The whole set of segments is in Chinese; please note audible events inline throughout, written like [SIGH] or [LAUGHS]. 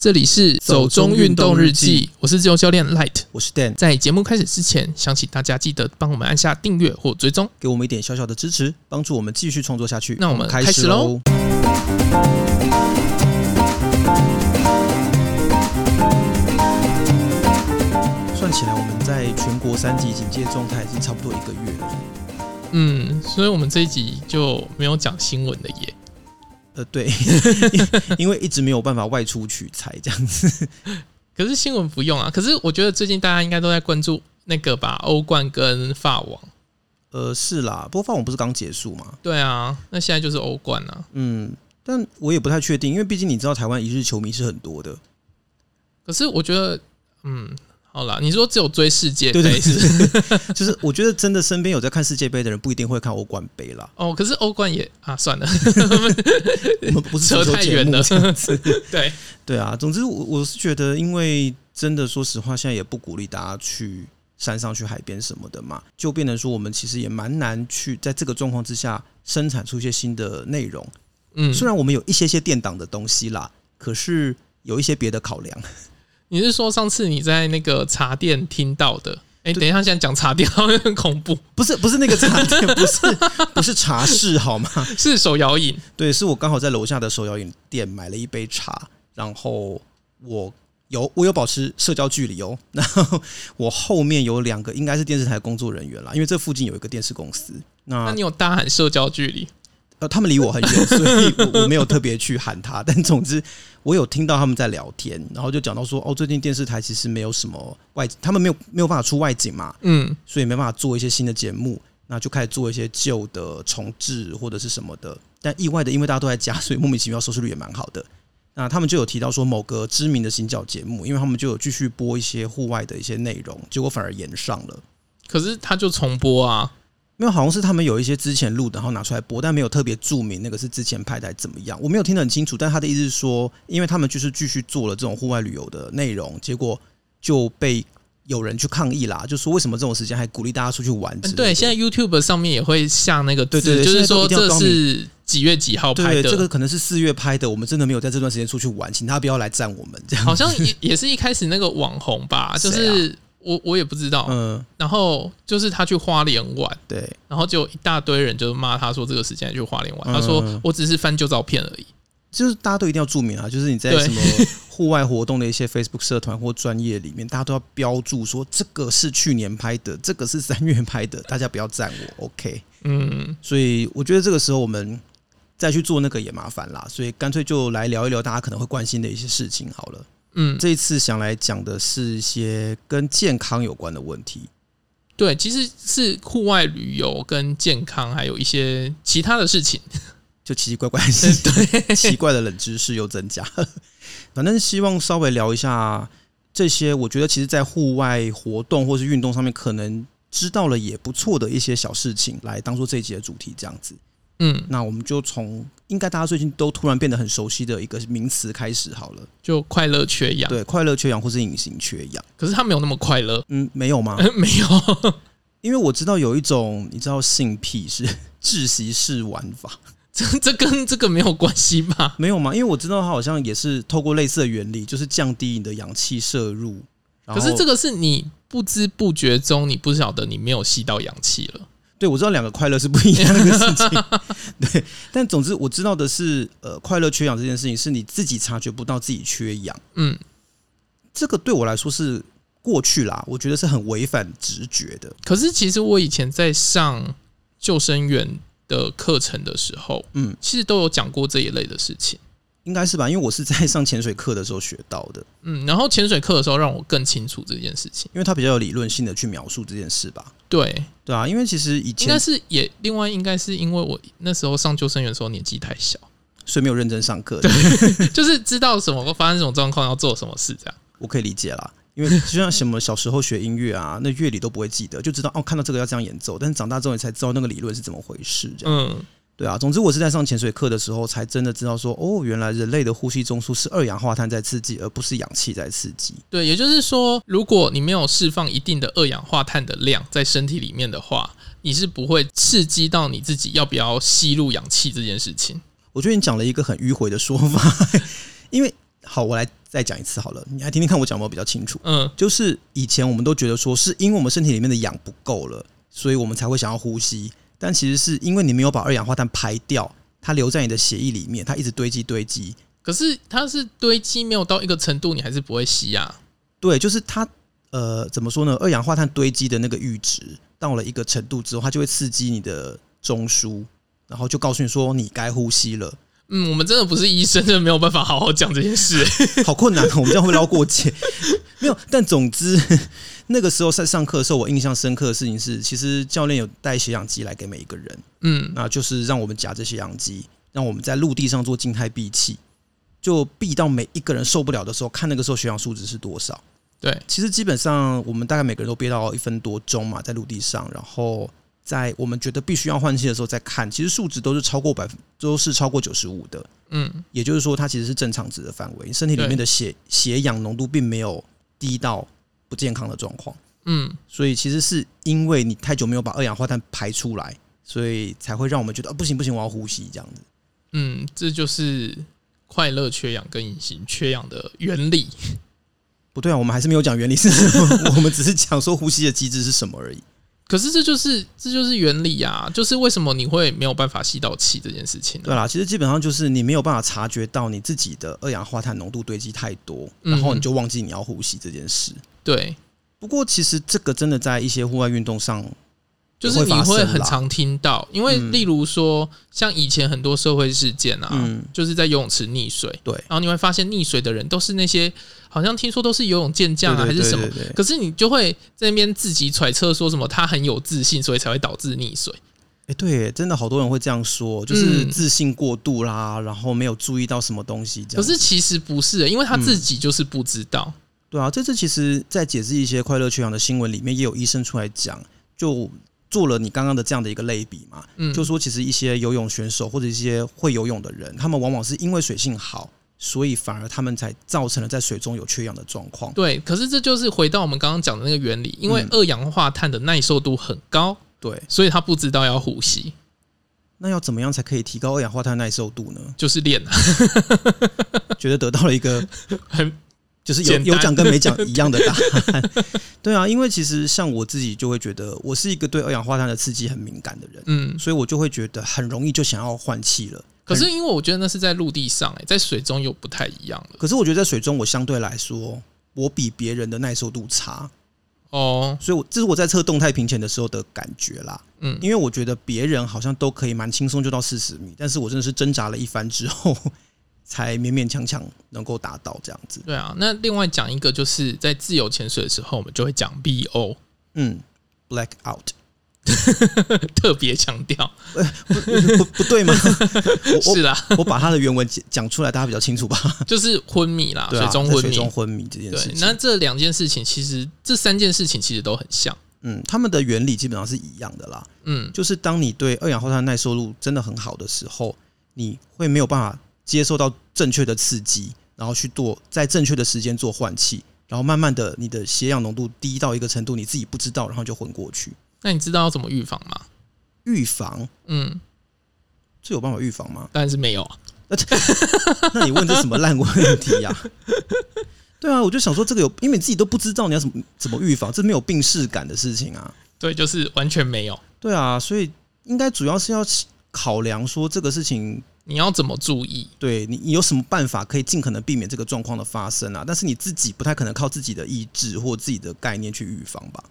这里是走中运动日记，我是自由教练 Light，我是 Dan。在节目开始之前，想请大家记得帮我们按下订阅或追踪，给我们一点小小的支持，帮助我们继续创作下去。那我们开始喽！算起来，我们在全国三级警戒状态已经差不多一个月了。嗯，所以我们这一集就没有讲新闻的耶。呃，对，[LAUGHS] 因为一直没有办法外出取材这样子。[LAUGHS] 可是新闻不用啊。可是我觉得最近大家应该都在关注那个吧，欧冠跟法网。呃，是啦，不过法网不是刚结束吗？对啊，那现在就是欧冠啊。嗯，但我也不太确定，因为毕竟你知道台湾一日球迷是很多的。可是我觉得，嗯。好啦，你说只有追世界杯，对对对，[LAUGHS] 就是我觉得真的身边有在看世界杯的人，不一定会看欧冠杯啦。哦，可是欧冠也啊，算了，[LAUGHS] 我们不是 [LAUGHS] 扯太远了。对对啊，总之我我是觉得，因为真的说实话，现在也不鼓励大家去山上、去海边什么的嘛，就变成说我们其实也蛮难去在这个状况之下生产出一些新的内容。嗯，虽然我们有一些些垫档的东西啦，可是有一些别的考量。你是说上次你在那个茶店听到的？哎、欸，等一下，现在讲茶店好像很恐怖。不是，不是那个茶店，不是，[LAUGHS] 不是茶室好吗？[LAUGHS] 是手摇饮。对，是我刚好在楼下的手摇饮店买了一杯茶，然后我有我有保持社交距离哦。[LAUGHS] 然后我后面有两个应该是电视台工作人员啦，因为这附近有一个电视公司。那那你有大喊社交距离？呃，他们离我很远，所以我我没有特别去喊他。但总之，我有听到他们在聊天，然后就讲到说，哦，最近电视台其实没有什么外，他们没有没有办法出外景嘛，嗯，所以没办法做一些新的节目，那就开始做一些旧的重置或者是什么的。但意外的，因为大家都在家，所以莫名其妙收视率也蛮好的。那他们就有提到说，某个知名的行脚节目，因为他们就有继续播一些户外的一些内容，结果反而延上了。可是他就重播啊。因为好像是他们有一些之前录的，然后拿出来播，但没有特别注明那个是之前拍的还怎么样，我没有听得很清楚。但他的意思是说，因为他们就是继续做了这种户外旅游的内容，结果就被有人去抗议啦，就说为什么这种时间还鼓励大家出去玩？嗯，对，现在 YouTube 上面也会下那个对对，就是说这是几月几号拍的，这个可能是四月拍的，我们真的没有在这段时间出去玩，请他不要来赞我们。这样好像也也是一开始那个网红吧，就是。我我也不知道，嗯，然后就是他去花莲玩，对，然后就一大堆人就骂他说这个时间去花莲玩，他说我只是翻旧照片而已，就是大家都一定要注明啊，就是你在什么 [LAUGHS] 户外活动的一些 Facebook 社团或专业里面，大家都要标注说这个是去年拍的，这个是三月拍的，[LAUGHS] 大家不要赞我，OK，嗯，所以我觉得这个时候我们再去做那个也麻烦啦，所以干脆就来聊一聊大家可能会关心的一些事情好了。嗯，这一次想来讲的是一些跟健康有关的问题。对，其实是户外旅游跟健康，还有一些其他的事情，[LAUGHS] 就奇奇怪怪的事情，[LAUGHS] 对，奇怪的冷知识又增加。[LAUGHS] 反正希望稍微聊一下这些，我觉得其实，在户外活动或是运动上面，可能知道了也不错的一些小事情，来当做这一集的主题，这样子。嗯，那我们就从应该大家最近都突然变得很熟悉的一个名词开始好了，就快乐缺氧。对，快乐缺氧或是隐形缺氧。可是他没有那么快乐。嗯，没有吗？[LAUGHS] 没有，[LAUGHS] 因为我知道有一种，你知道性癖是窒息式玩法，这这跟这个没有关系吧？没有吗？因为我知道它好像也是透过类似的原理，就是降低你的氧气摄入。可是这个是你不知不觉中，你不晓得你没有吸到氧气了。对，我知道两个快乐是不一样的事情。对，但总之我知道的是，呃，快乐缺氧这件事情是你自己察觉不到自己缺氧。嗯，这个对我来说是过去啦，我觉得是很违反直觉的。可是其实我以前在上救生员的课程的时候，嗯，其实都有讲过这一类的事情。应该是吧，因为我是在上潜水课的时候学到的。嗯，然后潜水课的时候让我更清楚这件事情，因为它比较有理论性的去描述这件事吧。对，对啊，因为其实以前应该是也另外应该是因为我那时候上救生员的时候年纪太小，所以没有认真上课。对，[LAUGHS] 就是知道什么会发生这种状况要做什么事这样。我可以理解啦，因为就像什么小时候学音乐啊，那乐理都不会记得，就知道哦，看到这个要这样演奏，但是长大之后你才知道那个理论是怎么回事这样。嗯。对啊，总之我是在上潜水课的时候才真的知道说，哦，原来人类的呼吸中枢是二氧化碳在刺激，而不是氧气在刺激。对，也就是说，如果你没有释放一定的二氧化碳的量在身体里面的话，你是不会刺激到你自己要不要吸入氧气这件事情。我觉得你讲了一个很迂回的说法，[LAUGHS] 因为好，我来再讲一次好了，你来听听看我讲有没有比较清楚。嗯，就是以前我们都觉得说，是因为我们身体里面的氧不够了，所以我们才会想要呼吸。但其实是因为你没有把二氧化碳排掉，它留在你的血液里面，它一直堆积堆积。可是它是堆积没有到一个程度，你还是不会吸啊。对，就是它呃，怎么说呢？二氧化碳堆积的那个阈值到了一个程度之后，它就会刺激你的中枢，然后就告诉你说你该呼吸了。嗯，我们真的不是医生，真的没有办法好好讲这件事，[LAUGHS] 好困难。我们这样会捞过界，[LAUGHS] 没有。但总之，[LAUGHS] 那个时候在上课的时候，我印象深刻的事情是，其实教练有带血氧机来给每一个人，嗯，那就是让我们夹着血氧机，让我们在陆地上做静态闭气，就闭到每一个人受不了的时候，看那个时候血氧数值是多少。对，其实基本上我们大概每个人都憋到一分多钟嘛，在陆地上，然后。在我们觉得必须要换气的时候再看，其实数值都是超过百分，都是超过九十五的。嗯，也就是说，它其实是正常值的范围，身体里面的血血氧浓度并没有低到不健康的状况。嗯，所以其实是因为你太久没有把二氧化碳排出来，所以才会让我们觉得，啊，不行不行，我要呼吸这样子。嗯，这就是快乐缺氧跟隐形缺氧的原理。不对啊，我们还是没有讲原理是什么，[LAUGHS] 我们只是讲说呼吸的机制是什么而已。可是这就是这就是原理啊！就是为什么你会没有办法吸到气这件事情？对啦，其实基本上就是你没有办法察觉到你自己的二氧化碳浓度堆积太多，然后你就忘记你要呼吸这件事。对，不过其实这个真的在一些户外运动上。就是你会很常听到，因为例如说，像以前很多社会事件啊，嗯，就是在游泳池溺水，对，然后你会发现溺水的人都是那些好像听说都是游泳健将啊，还是什么，可是你就会在那边自己揣测说什么他很有自信，所以才会导致溺水。哎，对，真的好多人会这样说，就是自信过度啦，然后没有注意到什么东西这样。可是其实不是，因为他自己就是不知道。对啊，这次其实，在解释一些快乐缺氧的新闻里面，也有医生出来讲，就。做了你刚刚的这样的一个类比嘛，嗯，就说其实一些游泳选手或者一些会游泳的人，他们往往是因为水性好，所以反而他们才造成了在水中有缺氧的状况。对，可是这就是回到我们刚刚讲的那个原理，因为二氧化碳的耐受度很高，对，所以他不知道要呼吸。那要怎么样才可以提高二氧化碳耐受度呢？就是练啊，[LAUGHS] 觉得得到了一个 [LAUGHS] 很。就是有有讲跟没讲一样的答案，[LAUGHS] 对啊，因为其实像我自己就会觉得，我是一个对二氧化碳的刺激很敏感的人，嗯，所以我就会觉得很容易就想要换气了。可是因为我觉得那是在陆地上，哎，在水中又不太一样了。可是我觉得在水中，我相对来说，我比别人的耐受度差哦，所以我这是我在测动态平潜的时候的感觉啦，嗯，因为我觉得别人好像都可以蛮轻松就到四十米，但是我真的是挣扎了一番之后。才勉勉强强能够达到这样子。对啊，那另外讲一个，就是在自由潜水的时候，我们就会讲 BO，嗯，black out，[LAUGHS] 特别强调，不不不对吗？[LAUGHS] 是啦，我把它的原文讲出来，大家比较清楚吧？就是昏迷啦，水中昏迷，水中昏迷这件事情。那这两件事情，其实这三件事情其实都很像，嗯，他们的原理基本上是一样的啦，嗯，就是当你对二氧化碳耐受度真的很好的时候，你会没有办法。接受到正确的刺激，然后去做在正确的时间做换气，然后慢慢的你的血氧浓度低到一个程度，你自己不知道，然后就昏过去。那你知道要怎么预防吗？预防？嗯，这有办法预防吗？当然是没有啊。那 [LAUGHS] 你问这什么烂问题呀？[LAUGHS] 对啊，我就想说这个有，因为你自己都不知道你要怎么怎么预防，这没有病逝感的事情啊。对，就是完全没有。对啊，所以应该主要是要考量说这个事情。你要怎么注意？对你，你有什么办法可以尽可能避免这个状况的发生啊？但是你自己不太可能靠自己的意志或自己的概念去预防吧？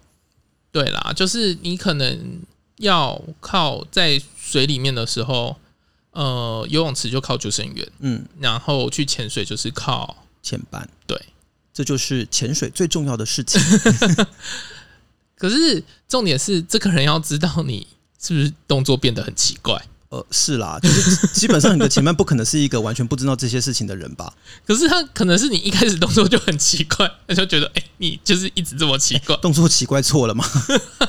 对啦，就是你可能要靠在水里面的时候，呃，游泳池就靠救生员，嗯，然后去潜水就是靠潜伴，对，这就是潜水最重要的事情。[LAUGHS] 可是重点是，这个人要知道你是不是动作变得很奇怪。呃，是啦，就是基本上你的前半不可能是一个完全不知道这些事情的人吧？[LAUGHS] 可是他可能是你一开始动作就很奇怪，他 [LAUGHS] 就觉得，哎、欸，你就是一直这么奇怪，欸、[LAUGHS] 动作奇怪错了吗？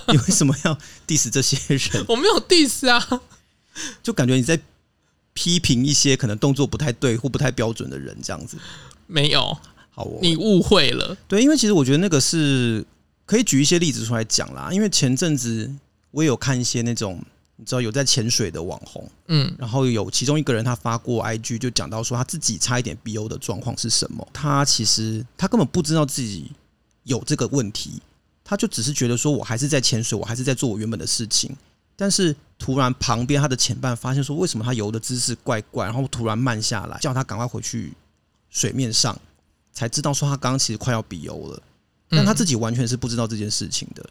你为什么要 diss 这些人？我没有 diss 啊，就感觉你在批评一些可能动作不太对或不太标准的人，这样子。没有，好、哦，你误会了。对，因为其实我觉得那个是可以举一些例子出来讲啦，因为前阵子我也有看一些那种。你知道有在潜水的网红，嗯，然后有其中一个人他发过 IG 就讲到说他自己差一点 BO 的状况是什么？他其实他根本不知道自己有这个问题，他就只是觉得说我还是在潜水，我还是在做我原本的事情，但是突然旁边他的潜伴发现说为什么他游的姿势怪怪，然后突然慢下来，叫他赶快回去水面上，才知道说他刚刚其实快要 BO 了。但他自己完全是不知道这件事情的。嗯、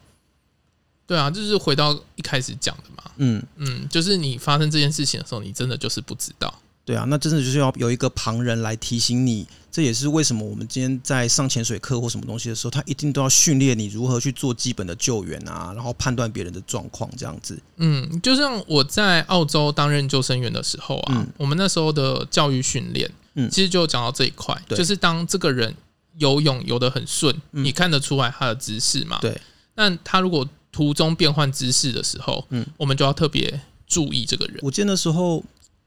对啊，就是回到一开始讲的嘛。嗯嗯，就是你发生这件事情的时候，你真的就是不知道。对啊，那真的就是要有一个旁人来提醒你。这也是为什么我们今天在上潜水课或什么东西的时候，他一定都要训练你如何去做基本的救援啊，然后判断别人的状况这样子。嗯，就像我在澳洲担任救生员的时候啊，嗯、我们那时候的教育训练，嗯，其实就讲到这一块，对就是当这个人。游泳游得很顺，你看得出来他的姿势嘛？对。那他如果途中变换姿势的时候，嗯，我们就要特别注意这个人。我记得那时候，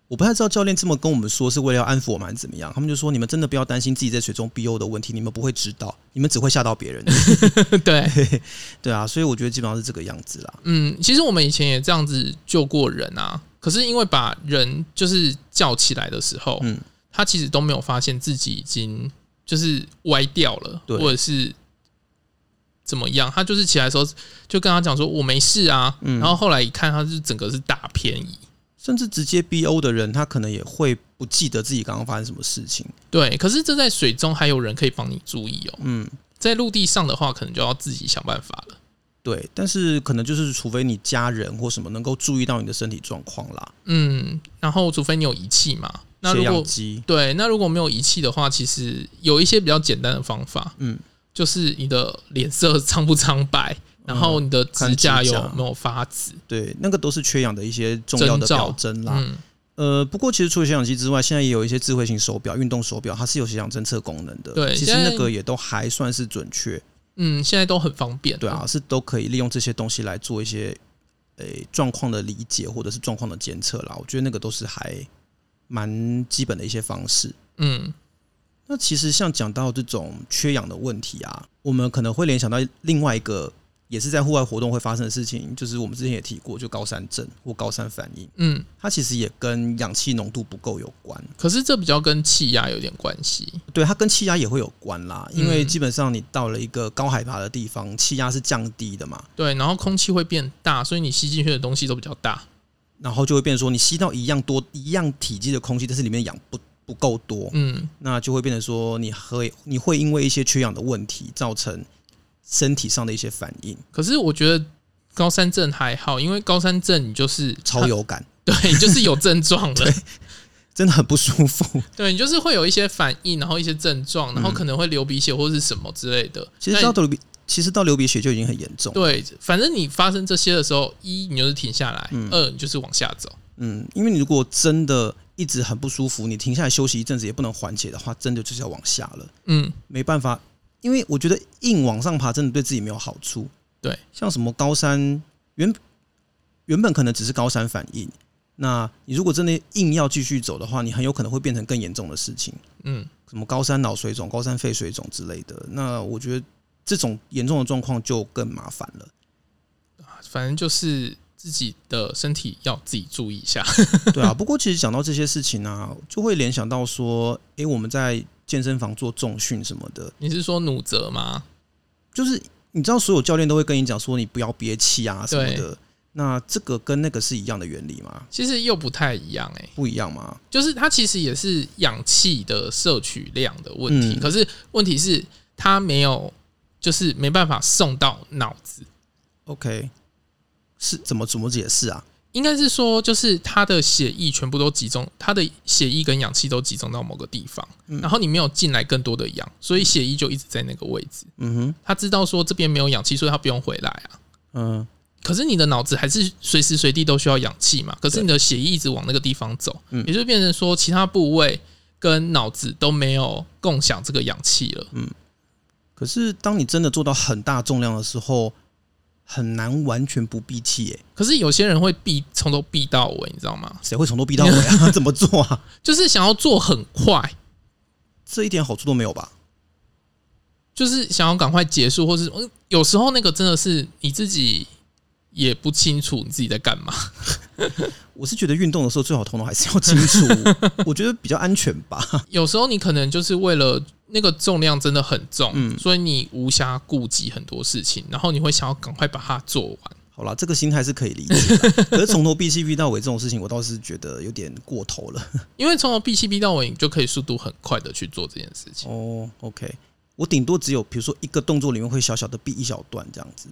我不太知道教练这么跟我们说是为了要安抚我们还是怎么样。他们就说：“你们真的不要担心自己在水中 BO 的问题，你们不会知道，[LAUGHS] 你们只会吓到别人。[LAUGHS] ”对，[LAUGHS] 对啊，所以我觉得基本上是这个样子啦。嗯，其实我们以前也这样子救过人啊，可是因为把人就是叫起来的时候，嗯，他其实都没有发现自己已经。就是歪掉了，对或者是怎么样？他就是起来的时候就跟他讲说：“我没事啊。嗯”然后后来一看，他是整个是大偏移，甚至直接 BO 的人，他可能也会不记得自己刚刚发生什么事情。对，可是这在水中还有人可以帮你注意哦。嗯，在陆地上的话，可能就要自己想办法了。对，但是可能就是除非你家人或什么能够注意到你的身体状况啦。嗯，然后除非你有仪器嘛。那如果对，那如果没有仪器的话，其实有一些比较简单的方法，嗯，就是你的脸色苍不苍白，然后你的指甲有没有发紫，对，那个都是缺氧的一些重要的表征啦。嗯、呃，不过其实除了血氧机之外，现在也有一些智慧型手表、运动手表，它是有血氧侦测功能的。对，其实那个也都还算是准确。嗯，现在都很方便。对啊，是都可以利用这些东西来做一些诶状况的理解或者是状况的监测啦。我觉得那个都是还。蛮基本的一些方式，嗯，那其实像讲到这种缺氧的问题啊，我们可能会联想到另外一个也是在户外活动会发生的事情，就是我们之前也提过，就高山症或高山反应，嗯，它其实也跟氧气浓度不够有关，可是这比较跟气压有点关系，对，它跟气压也会有关啦，因为基本上你到了一个高海拔的地方，气压是降低的嘛，对，然后空气会变大，所以你吸进去的东西都比较大。然后就会变成说，你吸到一样多、一样体积的空气，但是里面氧不不够多，嗯，那就会变成说，你会你会因为一些缺氧的问题，造成身体上的一些反应。可是我觉得高山症还好，因为高山症你就是超有感，对，你就是有症状的，[LAUGHS] 真的很不舒服。[LAUGHS] 对，你就是会有一些反应，然后一些症状，然后可能会流鼻血或是什么之类的。其实到流鼻。其实到流鼻血就已经很严重。对，反正你发生这些的时候，一你就是停下来，嗯、二你就是往下走。嗯，因为你如果真的一直很不舒服，你停下来休息一阵子也不能缓解的话，真的就是要往下了。嗯，没办法，因为我觉得硬往上爬真的对自己没有好处。对，像什么高山原原本可能只是高山反应，那你如果真的硬要继续走的话，你很有可能会变成更严重的事情。嗯，什么高山脑水肿、高山肺水肿之类的，那我觉得。这种严重的状况就更麻烦了，反正就是自己的身体要自己注意一下。[LAUGHS] 对啊，不过其实讲到这些事情呢、啊，就会联想到说，诶，我们在健身房做重训什么的。你是说努责吗？就是你知道，所有教练都会跟你讲说，你不要憋气啊什么的。那这个跟那个是一样的原理吗？其实又不太一样、欸，哎，不一样吗？就是它其实也是氧气的摄取量的问题，嗯、可是问题是它没有。就是没办法送到脑子，OK，是怎么怎么解释啊？应该是说，就是他的血液全部都集中，他的血液跟氧气都集中到某个地方，嗯、然后你没有进来更多的氧，所以血液就一直在那个位置。嗯哼，他知道说这边没有氧气，所以他不用回来啊。嗯，可是你的脑子还是随时随地都需要氧气嘛？可是你的血液一直往那个地方走，嗯，也就变成说其他部位跟脑子都没有共享这个氧气了。嗯。可是，当你真的做到很大重量的时候，很难完全不闭气耶。可是有些人会闭，从头闭到尾，你知道吗？谁会从头闭到尾啊？[LAUGHS] 怎么做啊？就是想要做很快，这一点好处都没有吧？就是想要赶快结束，或是有时候那个真的是你自己也不清楚你自己在干嘛。[LAUGHS] 我是觉得运动的时候最好头脑还是要清楚，我觉得比较安全吧。[LAUGHS] 有时候你可能就是为了那个重量真的很重，嗯，所以你无暇顾及很多事情，然后你会想要赶快把它做完。好啦，这个心态是可以理解的。[LAUGHS] 可是从头 B C B 到尾这种事情，我倒是觉得有点过头了。[LAUGHS] 因为从头 B C B 到尾，你就可以速度很快的去做这件事情。哦，OK，我顶多只有比如说一个动作里面会小小的避一小段这样子，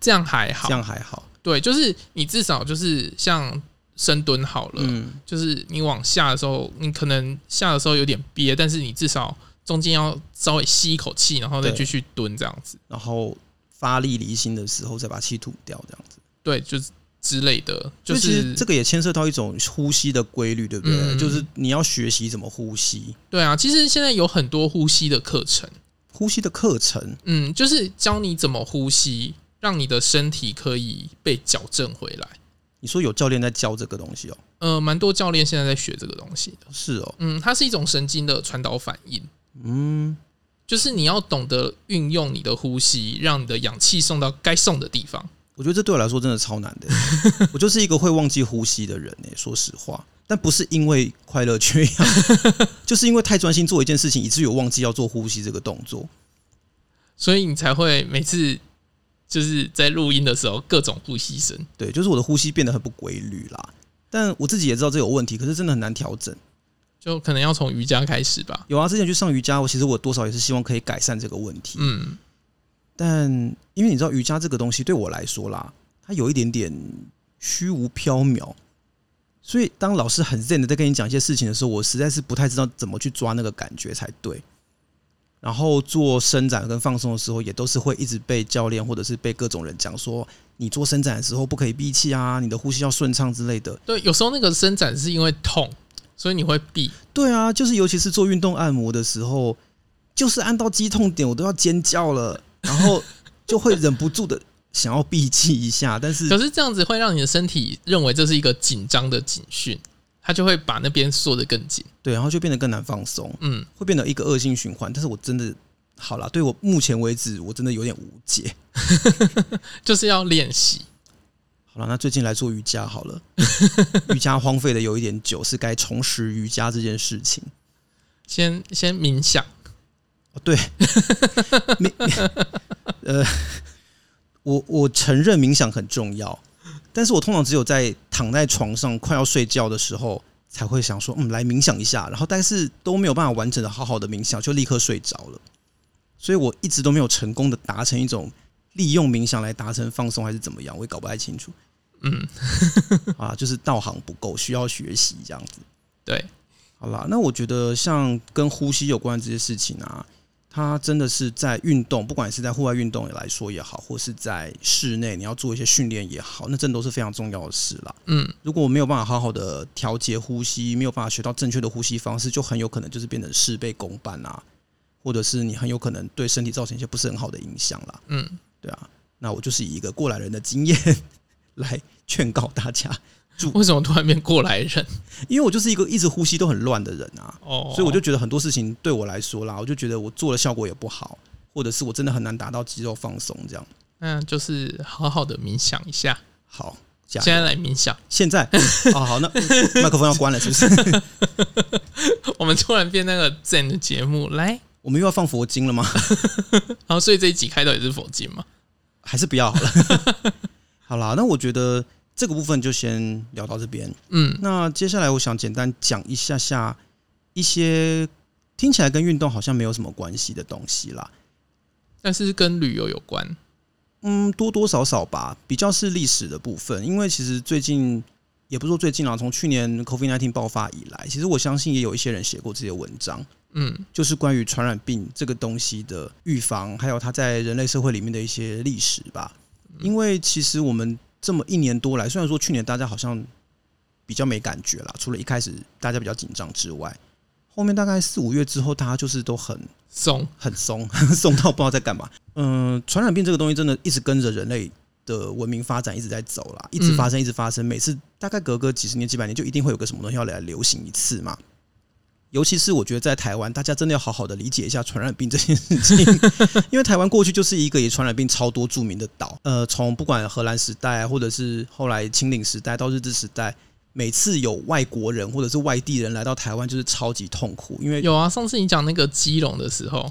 这样还好，这样还好。对，就是你至少就是像深蹲好了，嗯，就是你往下的时候，你可能下的时候有点憋，但是你至少中间要稍微吸一口气，然后再继续蹲这样子，然后发力离心的时候再把气吐掉这样子。对，就是之类的，就是这个也牵涉到一种呼吸的规律，对不对？嗯，就是你要学习怎么呼吸。对啊，其实现在有很多呼吸的课程，呼吸的课程，嗯，就是教你怎么呼吸。让你的身体可以被矫正回来。你说有教练在教这个东西哦？呃，蛮多教练现在在学这个东西的。是哦，嗯，它是一种神经的传导反应。嗯，就是你要懂得运用你的呼吸，让你的氧气送到该送的地方。我觉得这对我来说真的超难的。[LAUGHS] 我就是一个会忘记呼吸的人诶，说实话。但不是因为快乐缺氧，[LAUGHS] 就是因为太专心做一件事情，以至于我忘记要做呼吸这个动作。所以你才会每次。就是在录音的时候，各种呼吸声，对，就是我的呼吸变得很不规律啦。但我自己也知道这有问题，可是真的很难调整，就可能要从瑜伽开始吧。有啊，之前去上瑜伽，我其实我多少也是希望可以改善这个问题。嗯，但因为你知道瑜伽这个东西对我来说啦，它有一点点虚无缥缈，所以当老师很认真的在跟你讲一些事情的时候，我实在是不太知道怎么去抓那个感觉才对。然后做伸展跟放松的时候，也都是会一直被教练或者是被各种人讲说，你做伸展的时候不可以闭气啊，你的呼吸要顺畅之类的。对，有时候那个伸展是因为痛，所以你会闭。对啊，就是尤其是做运动按摩的时候，就是按到肌痛点，我都要尖叫了，[LAUGHS] 然后就会忍不住的想要闭气一下。但是，可是这样子会让你的身体认为这是一个紧张的警讯。它就会把那边缩得更紧，对，然后就变得更难放松，嗯，会变得一个恶性循环。但是我真的好啦，对我目前为止，我真的有点无解，[LAUGHS] 就是要练习。好了，那最近来做瑜伽好了，[LAUGHS] 瑜伽荒废的有一点久，是该重拾瑜伽这件事情。先先冥想，哦，对，冥，呃，我我承认冥想很重要。但是我通常只有在躺在床上快要睡觉的时候，才会想说，嗯，来冥想一下。然后，但是都没有办法完整的好好的冥想，就立刻睡着了。所以我一直都没有成功的达成一种利用冥想来达成放松，还是怎么样，我也搞不太清楚。嗯，[LAUGHS] 啊，就是道行不够，需要学习这样子。对，好啦，那我觉得像跟呼吸有关的这些事情啊。它真的是在运动，不管是在户外运动来说也好，或是在室内你要做一些训练也好，那真的都是非常重要的事啦。嗯，如果我没有办法好好的调节呼吸，没有办法学到正确的呼吸方式，就很有可能就是变成事倍功半啊，或者是你很有可能对身体造成一些不是很好的影响啦。嗯，对啊，那我就是以一个过来人的经验 [LAUGHS] 来劝告大家。为什么突然变过来人？因为我就是一个一直呼吸都很乱的人啊，哦，所以我就觉得很多事情对我来说啦，我就觉得我做的效果也不好，或者是我真的很难达到肌肉放松这样。嗯，就是好好的冥想一下。好，现在来冥想。现在？哦，好，那麦克风要关了，是不是？[LAUGHS] 我们突然变那个 Zen 的节目，来，我们又要放佛经了吗？[LAUGHS] 然后，所以这一集开头也是佛经吗？还是不要好了？[LAUGHS] 好啦，那我觉得。这个部分就先聊到这边。嗯，那接下来我想简单讲一下下一些听起来跟运动好像没有什么关系的东西啦，但是跟旅游有关。嗯，多多少少吧，比较是历史的部分。因为其实最近也不是说最近啊，从去年 COVID-19 爆发以来，其实我相信也有一些人写过这些文章。嗯，就是关于传染病这个东西的预防，还有它在人类社会里面的一些历史吧。因为其实我们。这么一年多来，虽然说去年大家好像比较没感觉啦，除了一开始大家比较紧张之外，后面大概四五月之后，大家就是都很松，很松，[LAUGHS] 松到不知道在干嘛。嗯，传染病这个东西真的一直跟着人类的文明发展一直在走啦，一直发生，一直发生。每次大概隔个几十年、几百年，就一定会有个什么东西要来流行一次嘛。尤其是我觉得在台湾，大家真的要好好的理解一下传染病这件事情，[LAUGHS] 因为台湾过去就是一个以传染病超多著名的岛。呃，从不管荷兰时代，或者是后来清领时代到日治时代，每次有外国人或者是外地人来到台湾，就是超级痛苦。因为有啊，上次你讲那个基隆的时候，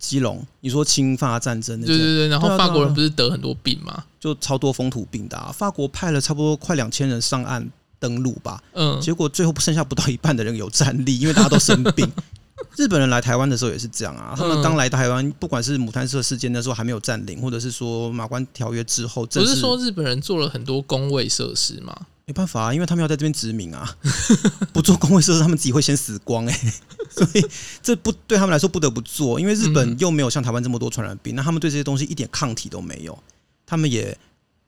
基隆，你说侵法战争，对对对，然后法国人不是得很多病吗？就超多风土病的啊，法国派了差不多快两千人上岸。登陆吧，嗯，结果最后剩下不到一半的人有战力，因为大家都生病。[LAUGHS] 日本人来台湾的时候也是这样啊，他们刚来台湾，不管是牡丹社事件那时候还没有占领，或者是说马关条约之后，不是说日本人做了很多工位设施吗？没办法啊，因为他们要在这边殖民啊，[LAUGHS] 不做公卫设施，他们自己会先死光哎、欸，[LAUGHS] 所以这不对他们来说不得不做，因为日本又没有像台湾这么多传染病，那他们对这些东西一点抗体都没有，他们也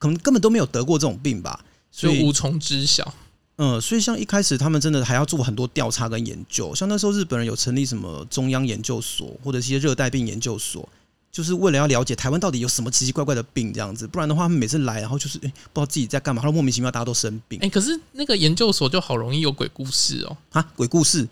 可能根本都没有得过这种病吧。所以无从知晓。嗯，所以像一开始他们真的还要做很多调查跟研究，像那时候日本人有成立什么中央研究所或者一些热带病研究所，就是为了要了解台湾到底有什么奇奇怪怪的病这样子。不然的话，他们每次来，然后就是不知道自己在干嘛，然后莫名其妙大家都生病。哎、欸，可是那个研究所就好容易有鬼故事哦。啊，鬼故事？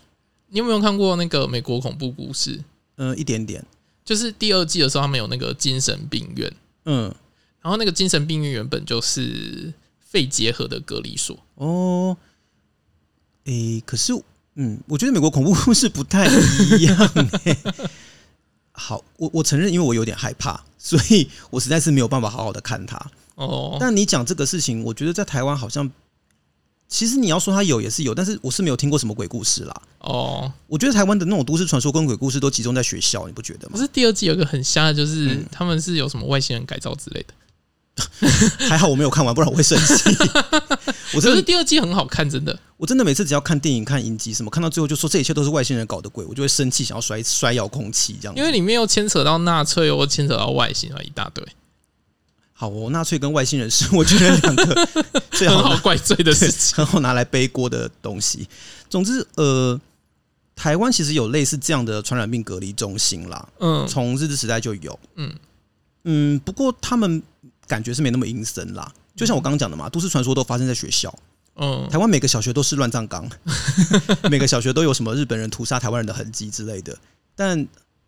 你有没有看过那个美国恐怖故事？嗯，一点点。就是第二季的时候，他们有那个精神病院。嗯，然后那个精神病院原本就是。肺结核的隔离所哦，诶、欸，可是，嗯，我觉得美国恐怖故事不太一样、欸。好，我我承认，因为我有点害怕，所以我实在是没有办法好好的看他。哦，但你讲这个事情，我觉得在台湾好像，其实你要说他有也是有，但是我是没有听过什么鬼故事啦。哦，我觉得台湾的那种都市传说跟鬼故事都集中在学校，你不觉得吗？不是第二季有个很瞎的，就是、嗯、他们是有什么外星人改造之类的。[LAUGHS] 还好我没有看完，不然我会生气。[LAUGHS] 我觉得第二季很好看，真的。我真的每次只要看电影、看影集什么，看到最后就说这一切都是外星人搞的鬼，我就会生气，想要摔摔遥控器这样。因为里面又牵扯到纳粹，又牵扯到外星人一大堆。好哦，纳粹跟外星人是我觉得两个最好好怪罪的事情，然后拿来背锅的东西。总之，呃，台湾其实有类似这样的传染病隔离中心啦。嗯，从日治时代就有。嗯嗯，不过他们。感觉是没那么阴森啦，就像我刚刚讲的嘛，都市传说都发生在学校。嗯，台湾每个小学都是乱葬岗，[LAUGHS] 每个小学都有什么日本人屠杀台湾人的痕迹之类的。但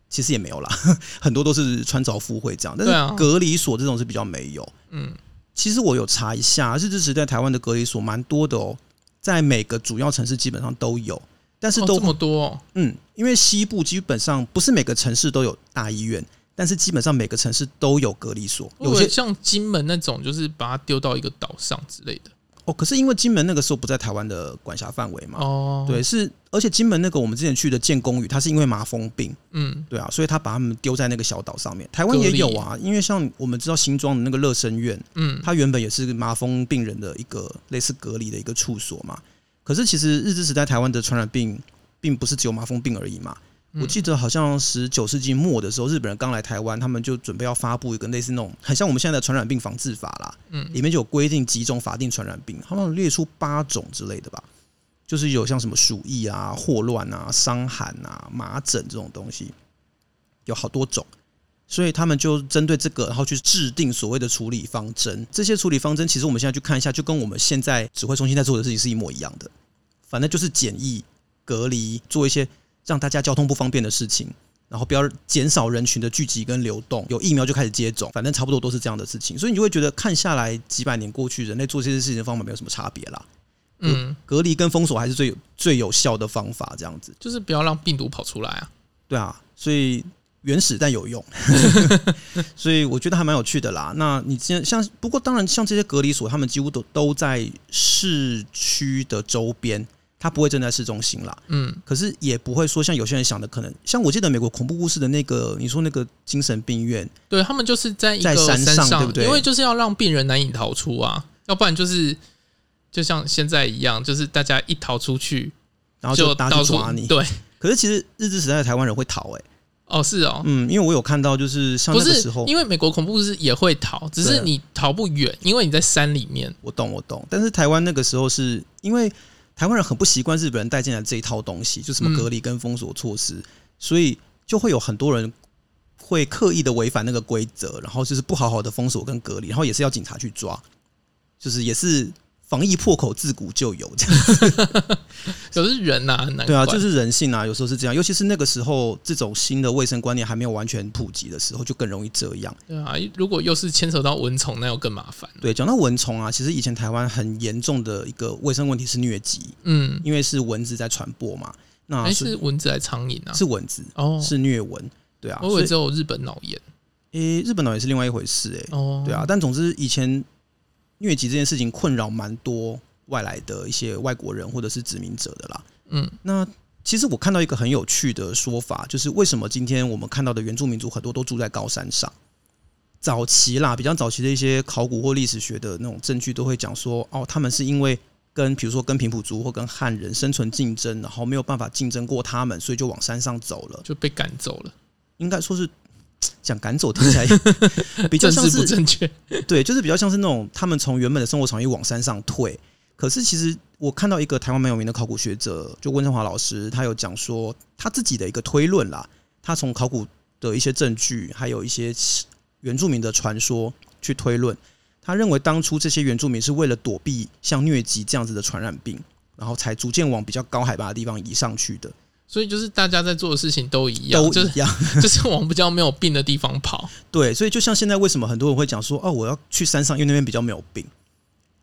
其实也没有啦，[LAUGHS] 很多都是穿凿附会这样。但是隔离所这种是比较没有。嗯，其实我有查一下，日治时代台湾的隔离所蛮多的哦，在每个主要城市基本上都有，但是都这么多。嗯，因为西部基本上不是每个城市都有大医院。但是基本上每个城市都有隔离所，有些像金门那种，就是把它丢到一个岛上之类的。哦，可是因为金门那个时候不在台湾的管辖范围嘛，哦，对，是，而且金门那个我们之前去的建功屿，它是因为麻风病，嗯，对啊，所以他把他们丢在那个小岛上面。台湾也有啊，因为像我们知道新庄的那个乐生院，嗯，它原本也是麻风病人的一个类似隔离的一个处所嘛。可是其实日治时代台湾的传染病并不是只有麻风病而已嘛。我记得好像十九世纪末的时候，日本人刚来台湾，他们就准备要发布一个类似那种很像我们现在的传染病防治法啦，嗯，里面就有规定几种法定传染病，他们列出八种之类的吧，就是有像什么鼠疫啊、霍乱啊、伤寒啊、麻疹这种东西，有好多种，所以他们就针对这个，然后去制定所谓的处理方针。这些处理方针，其实我们现在去看一下，就跟我们现在指挥中心在做的事情是一模一样的，反正就是检疫、隔离，做一些。让大家交通不方便的事情，然后不要减少人群的聚集跟流动，有疫苗就开始接种，反正差不多都是这样的事情，所以你就会觉得看下来几百年过去，人类做这些事情的方法没有什么差别啦。嗯，隔离跟封锁还是最最有效的方法，这样子就是不要让病毒跑出来啊。对啊，所以原始但有用，[LAUGHS] 所以我觉得还蛮有趣的啦。那你像像不过当然像这些隔离所，他们几乎都都在市区的周边。他不会正在市中心啦，嗯，可是也不会说像有些人想的，可能像我记得美国恐怖故事的那个，你说那个精神病院，对他们就是在一个在山上，对不对？因为就是要让病人难以逃出啊，要不然就是就像现在一样，就是大家一逃出去，然后就大家抓你。对，可是其实日治时代的台湾人会逃，欸，哎，哦，是哦，嗯，因为我有看到，就是像那个时候，因为美国恐怖故事也会逃，只是你逃不远，因为你在山里面。我懂，我懂，但是台湾那个时候是因为。台湾人很不习惯日本人带进来这一套东西，就什么隔离跟封锁措施，嗯，所以就会有很多人会刻意的违反那个规则，然后就是不好好的封锁跟隔离，然后也是要警察去抓，就是也是防疫破口自古就有这样，[LAUGHS] 可是人呐、啊，对啊，就是人性啊，有时候是这样，尤其是那个时候，这种新的卫生观念还没有完全普及的时候，就更容易这样。对啊，如果又是牵扯到蚊虫，那又更麻烦。对，讲到蚊虫啊，其实以前台湾很严重的一个卫生问题是疟疾，嗯，因为是蚊子在传播嘛。那是，是蚊子还是苍蝇啊？是蚊子哦，是疟蚊。对啊，我以为只有日本脑炎。诶、欸，日本脑炎是另外一回事、欸，诶，哦，对啊，但总之以前疟疾这件事情困扰蛮多外来的一些外国人或者是殖民者的啦。嗯，那其实我看到一个很有趣的说法，就是为什么今天我们看到的原住民族很多都住在高山上？早期啦，比较早期的一些考古或历史学的那种证据都会讲说，哦，他们是因为跟比如说跟平埔族或跟汉人生存竞争，然后没有办法竞争过他们，所以就往山上走了，就被赶走了。应该说是。讲赶走听起来比较像是不正确，对，就是比较像是那种他们从原本的生活场域往山上退。可是其实我看到一个台湾蛮有名的考古学者，就温振华老师，他有讲说他自己的一个推论啦。他从考古的一些证据，还有一些原住民的传说去推论，他认为当初这些原住民是为了躲避像疟疾这样子的传染病，然后才逐渐往比较高海拔的地方移上去的。所以就是大家在做的事情都一样，都一样，就是，[LAUGHS] 就是往比较没有病的地方跑。对，所以就像现在，为什么很多人会讲说，哦，我要去山上，因为那边比较没有病。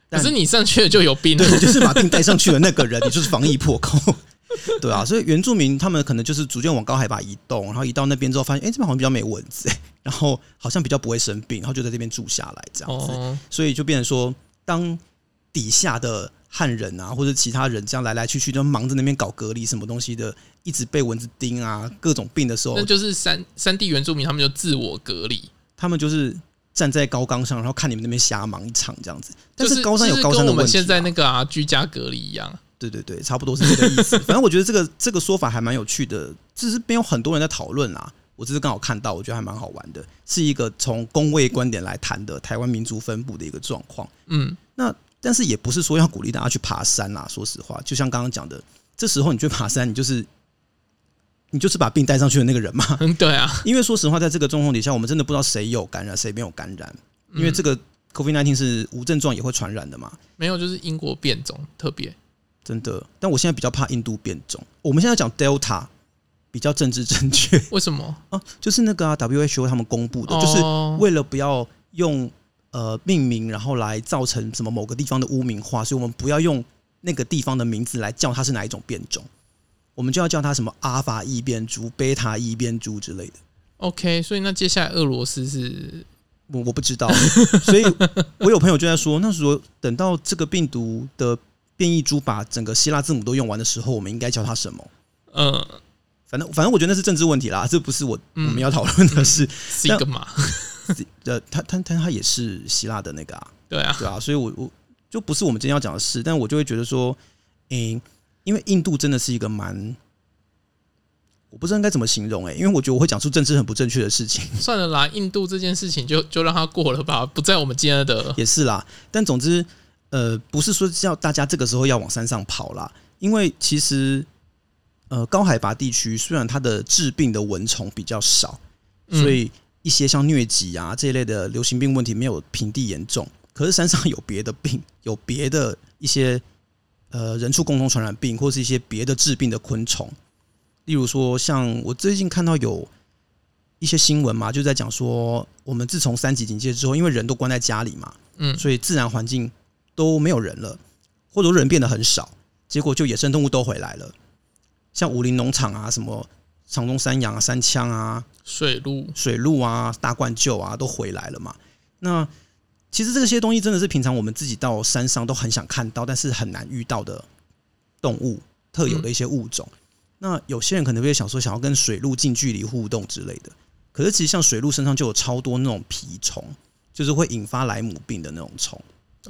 可是你上去了就有病，对，[LAUGHS] 就是把病带上去的那个人，你就是防疫破口，[LAUGHS] 对啊。所以原住民他们可能就是逐渐往高海拔移动，然后移到那边之后，发现，哎，这边好像比较没蚊子，然后好像比较不会生病，然后就在这边住下来这样子。哦，所以就变成说，当底下的。汉人啊，或者其他人这样来来去去，就忙着那边搞隔离什么东西的，一直被蚊子叮啊，各种病的时候，那就是山山地原住民，他们就自我隔离，他们就是站在高岗上，然后看你们那边瞎忙一场这样子。但是高山有高山的问题，啊，就是，跟我们现在那个啊居家隔离一样。对对对，差不多是这个意思。[LAUGHS] 反正我觉得这个这个说法还蛮有趣的，只是没有很多人在讨论啊。我只是刚好看到，我觉得还蛮好玩的，是一个从工位观点来谈的台湾民族分布的一个状况。嗯，那。但是也不是说要鼓励大家去爬山啦。说实话，就像刚刚讲的，这时候你去爬山，你就是你就是把病带上去的那个人嘛。[LAUGHS] 嗯，对啊。因为说实话，在这个状况底下，我们真的不知道谁有感染，谁没有感染。因为这个 COVID-19 是无症状也会传染的嘛。没有，就是英国变种特别真的。但我现在比较怕印度变种。我们现在讲 Delta 比较政治正确。为什么 [LAUGHS] 啊？就是那个啊，WHO 他们公布的，就是为了不要用。呃，命名然后来造成什么某个地方的污名化，所以我们不要用那个地方的名字来叫它是哪一种变种，我们就要叫它什么阿法异变株、贝塔异变株之类的。OK，所以那接下来俄罗斯是我我不知道，[LAUGHS] 所以我有朋友就在说，那时候等到这个病毒的变异株把整个希腊字母都用完的时候，我们应该叫它什么？嗯，反正反正我觉得那是政治问题啦，这不是我我们要讨论的是是一个嘛。[LAUGHS] 呃，他他他他也是希腊的那个啊，对啊，对啊，所以我我就不是我们今天要讲的事，但我就会觉得说，诶、欸，因为印度真的是一个蛮，我不知道应该怎么形容诶、欸，因为我觉得我会讲出政治很不正确的事情。[LAUGHS] 算了啦，印度这件事情就就让它过了吧，不在我们今天的也是啦。但总之，呃，不是说叫大家这个时候要往山上跑啦，因为其实，呃，高海拔地区虽然它的致病的蚊虫比较少，所以。嗯一些像疟疾啊这一类的流行病问题没有平地严重，可是山上有别的病，[LAUGHS] 有别的一些呃人畜共同传染病，或是一些别的致病的昆虫。例如说，像我最近看到有一些新闻嘛，就在讲说，我们自从三级警戒之后，因为人都关在家里嘛，嗯，所以自然环境都没有人了，或者说人变得很少，结果就野生动物都回来了，像武林农场啊什么。长鬃山羊啊，山羌啊，水鹿、水鹿啊，大冠鹫啊，都回来了嘛。那其实这些东西真的是平常我们自己到山上都很想看到，但是很难遇到的动物，特有的一些物种。嗯、那有些人可能会想说，想要跟水鹿近距离互动之类的。可是其实像水鹿身上就有超多那种蜱虫，就是会引发莱姆病的那种虫。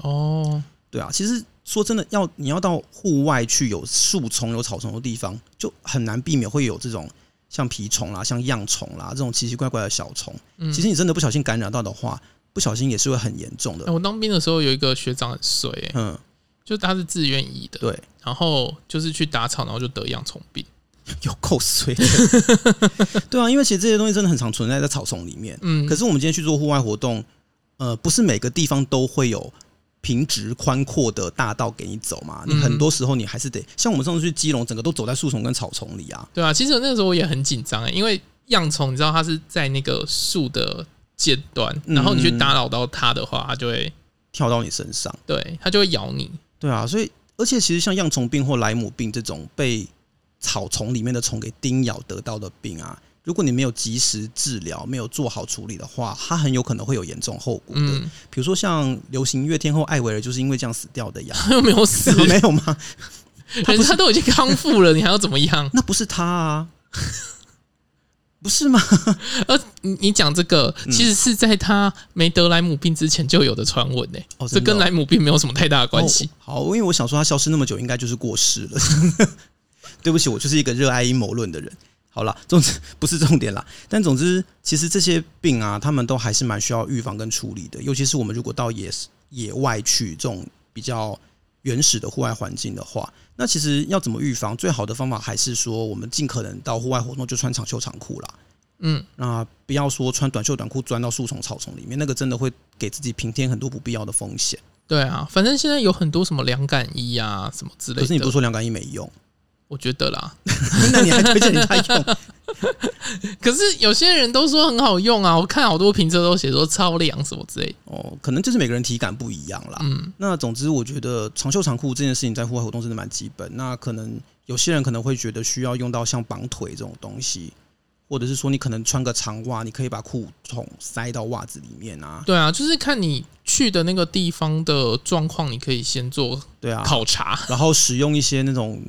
哦，对啊，其实。说真的，要你要到户外去有树丛、有草丛的地方，就很难避免会有这种像蜱虫啦、像恙虫啦这种奇奇怪怪的小虫。其实你真的不小心感染到的话，不小心也是会很严重的。我当兵的时候有一个学长很衰，嗯，就他是自愿役的，对，然后就是去打草，然后就得恙虫病，[LAUGHS] 有够衰的。对啊，因为其实这些东西真的很常存在在草丛里面。嗯，可是我们今天去做户外活动，呃，不是每个地方都会有。平直宽阔的大道给你走嘛。你很多时候你还是得像我们上次去基隆，整个都走在树丛跟草丛里啊。对啊，其实那时候我也很紧张哎，因为恙虫你知道它是在那个树的尖端，然后你去打扰到它的话，它就会跳到你身上，对，它就会咬你。对啊，所以而且其实像恙虫病或莱姆病这种被草丛里面的虫给叮咬得到的病啊，如果你没有及时治疗，没有做好处理的话，它很有可能会有严重后果的。嗯，比如说像流行音乐天后艾薇儿就是因为这样死掉的呀。他 [LAUGHS] 又没有死，[LAUGHS] 没有吗？他他都已经康复了，你还要怎么样？[LAUGHS] 那不是他啊，不是吗？呃，你讲这个其实是在他没得莱姆病之前就有的传闻呢。哦，这跟莱姆病没有什么太大的关系。哦。好，因为我想说他消失那么久，应该就是过世了。对不起，我就是一个热爱阴谋论的人。好了，总之不是重点啦。[LAUGHS] 但总之，其实这些病啊，他们都还是蛮需要预防跟处理的。尤其是我们如果到野野外去这种比较原始的户外环境的话，那其实要怎么预防？最好的方法还是说，我们尽可能到户外活动就穿长袖长裤啦。嗯，那不要说穿短袖短裤钻到树丛草丛里面，那个真的会给自己平添很多不必要的风险。对啊，反正现在有很多什么凉感衣啊，什么之类的。可是你不是说凉感衣没用？我觉得啦，[LAUGHS] 那你还推荐人家用？[LAUGHS] 可是有些人都说很好用啊，我看好多评测都写说超凉什么之类。哦，可能就是每个人体感不一样啦。嗯，那总之我觉得长袖长裤这件事情在户外活动真的蛮基本。那可能有些人可能会觉得需要用到像绑腿这种东西，或者是说你可能穿个长袜，你可以把裤筒塞到袜子里面啊。对啊，就是看你去的那个地方的状况，你可以先做对啊考察，[LAUGHS] 然后使用一些那种。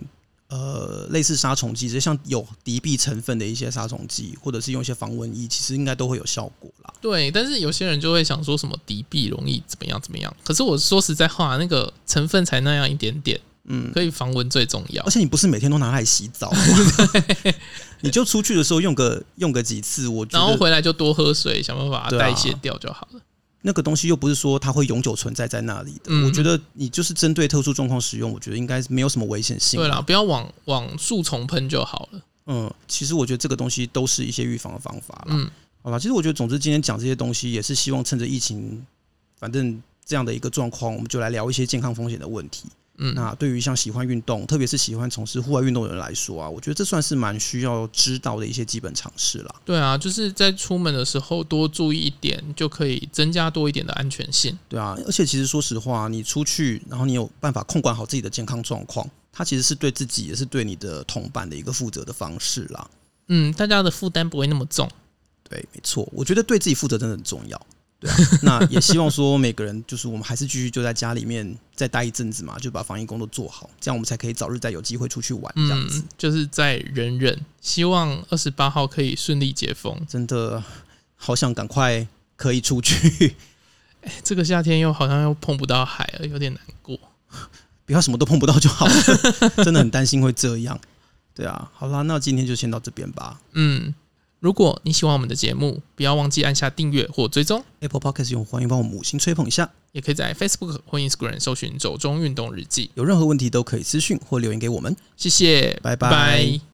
呃，类似杀虫剂，就像有敌避成分的一些杀虫剂，或者是用一些防蚊液，其实应该都会有效果啦。对，但是有些人就会想说什么敌避容易怎么样怎么样？可是我说实在话，那个成分才那样一点点，嗯，可以防蚊最重要。而且你不是每天都拿来洗澡，你就出去的时候用个用个几次，我然后回来就多喝水，想办法代谢掉就好了。那个东西又不是说它会永久存在在那里的，嗯、我觉得你就是针对特殊状况使用，我觉得应该没有什么危险性。对啦，不要往往树丛喷就好了。嗯，其实我觉得这个东西都是一些预防的方法啦。嗯，好吧，其实我觉得，总之今天讲这些东西，也是希望趁着疫情，反正这样的一个状况，我们就来聊一些健康风险的问题。嗯，那对于像喜欢运动，特别是喜欢从事户外运动的人来说啊，我觉得这算是蛮需要知道的一些基本常识了。对啊，就是在出门的时候多注意一点，就可以增加多一点的安全性。对啊，而且其实说实话，你出去，然后你有办法控管好自己的健康状况，它其实是对自己也是对你的同伴的一个负责的方式啦。嗯，大家的负担不会那么重。对，没错，我觉得对自己负责真的很重要。对啊，那也希望说每个人就是我们还是继续就在家里面再待一阵子嘛，就把防疫工作做好，这样我们才可以早日再有机会出去玩。这样子、嗯、就是再忍忍，希望二十八号可以顺利解封。真的好想赶快可以出去。[LAUGHS] 哎，这个夏天又好像又碰不到海了，有点难过。[LAUGHS] 不要什么都碰不到就好了，真的很担心会这样。对啊，好啦，那今天就先到这边吧。嗯。如果你喜欢我们的节目，不要忘记按下订阅或追踪。Apple Podcast 用户欢迎帮我们五星吹捧一下，也可以在 Facebook 或 Instagram 搜寻“走中运动日记”。有任何问题都可以私讯或留言给我们。谢谢，拜拜。